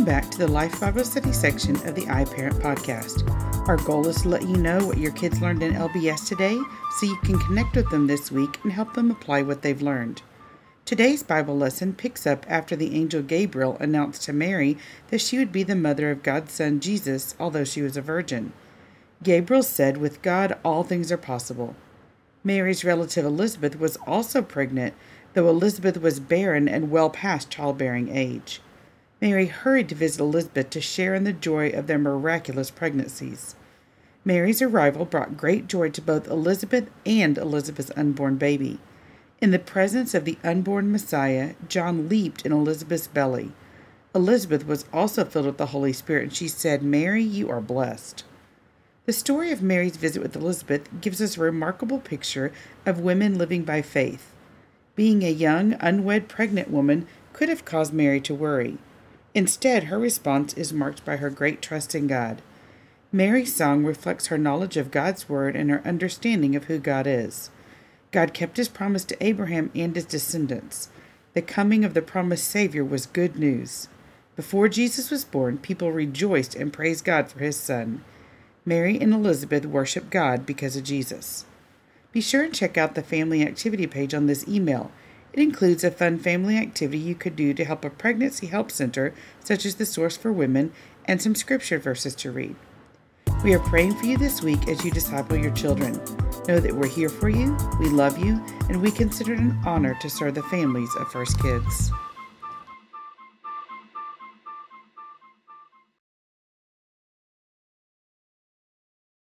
Welcome back to the Life Bible oh Study section of the iParent podcast. Our goal is to let you know what your kids learned in LBS today so you can connect with them this week and help them apply what they've learned. Today's Bible lesson picks up after the angel Gabriel announced to Mary that she would be the mother of God's son Jesus, although she was a virgin. Gabriel said, With God all things are possible. Mary's relative Elizabeth was also pregnant, though Elizabeth was barren and well past childbearing age. Mary hurried to visit Elizabeth to share in the joy of their miraculous pregnancies. Mary's arrival brought great joy to both Elizabeth and Elizabeth's unborn baby. In the presence of the unborn Messiah, John leaped in Elizabeth's belly. Elizabeth was also filled with the Holy Spirit, and she said, Mary, you are blessed. The story of Mary's visit with Elizabeth gives us a remarkable picture of women living by faith. Being a young, unwed pregnant woman could have caused Mary to worry. Instead, her response is marked by her great trust in God. Mary's song reflects her knowledge of God's Word and her understanding of who God is. God kept his promise to Abraham and his descendants. The coming of the promised Savior was good news. Before Jesus was born, people rejoiced and praised God for his son. Mary and Elizabeth worship God because of Jesus. Be sure and check out the family activity page on this email it includes a fun family activity you could do to help a pregnancy help center, such as the Source for Women, and some scripture verses to read. We are praying for you this week as you disciple your children. Know that we're here for you, we love you, and we consider it an honor to serve the families of First Kids.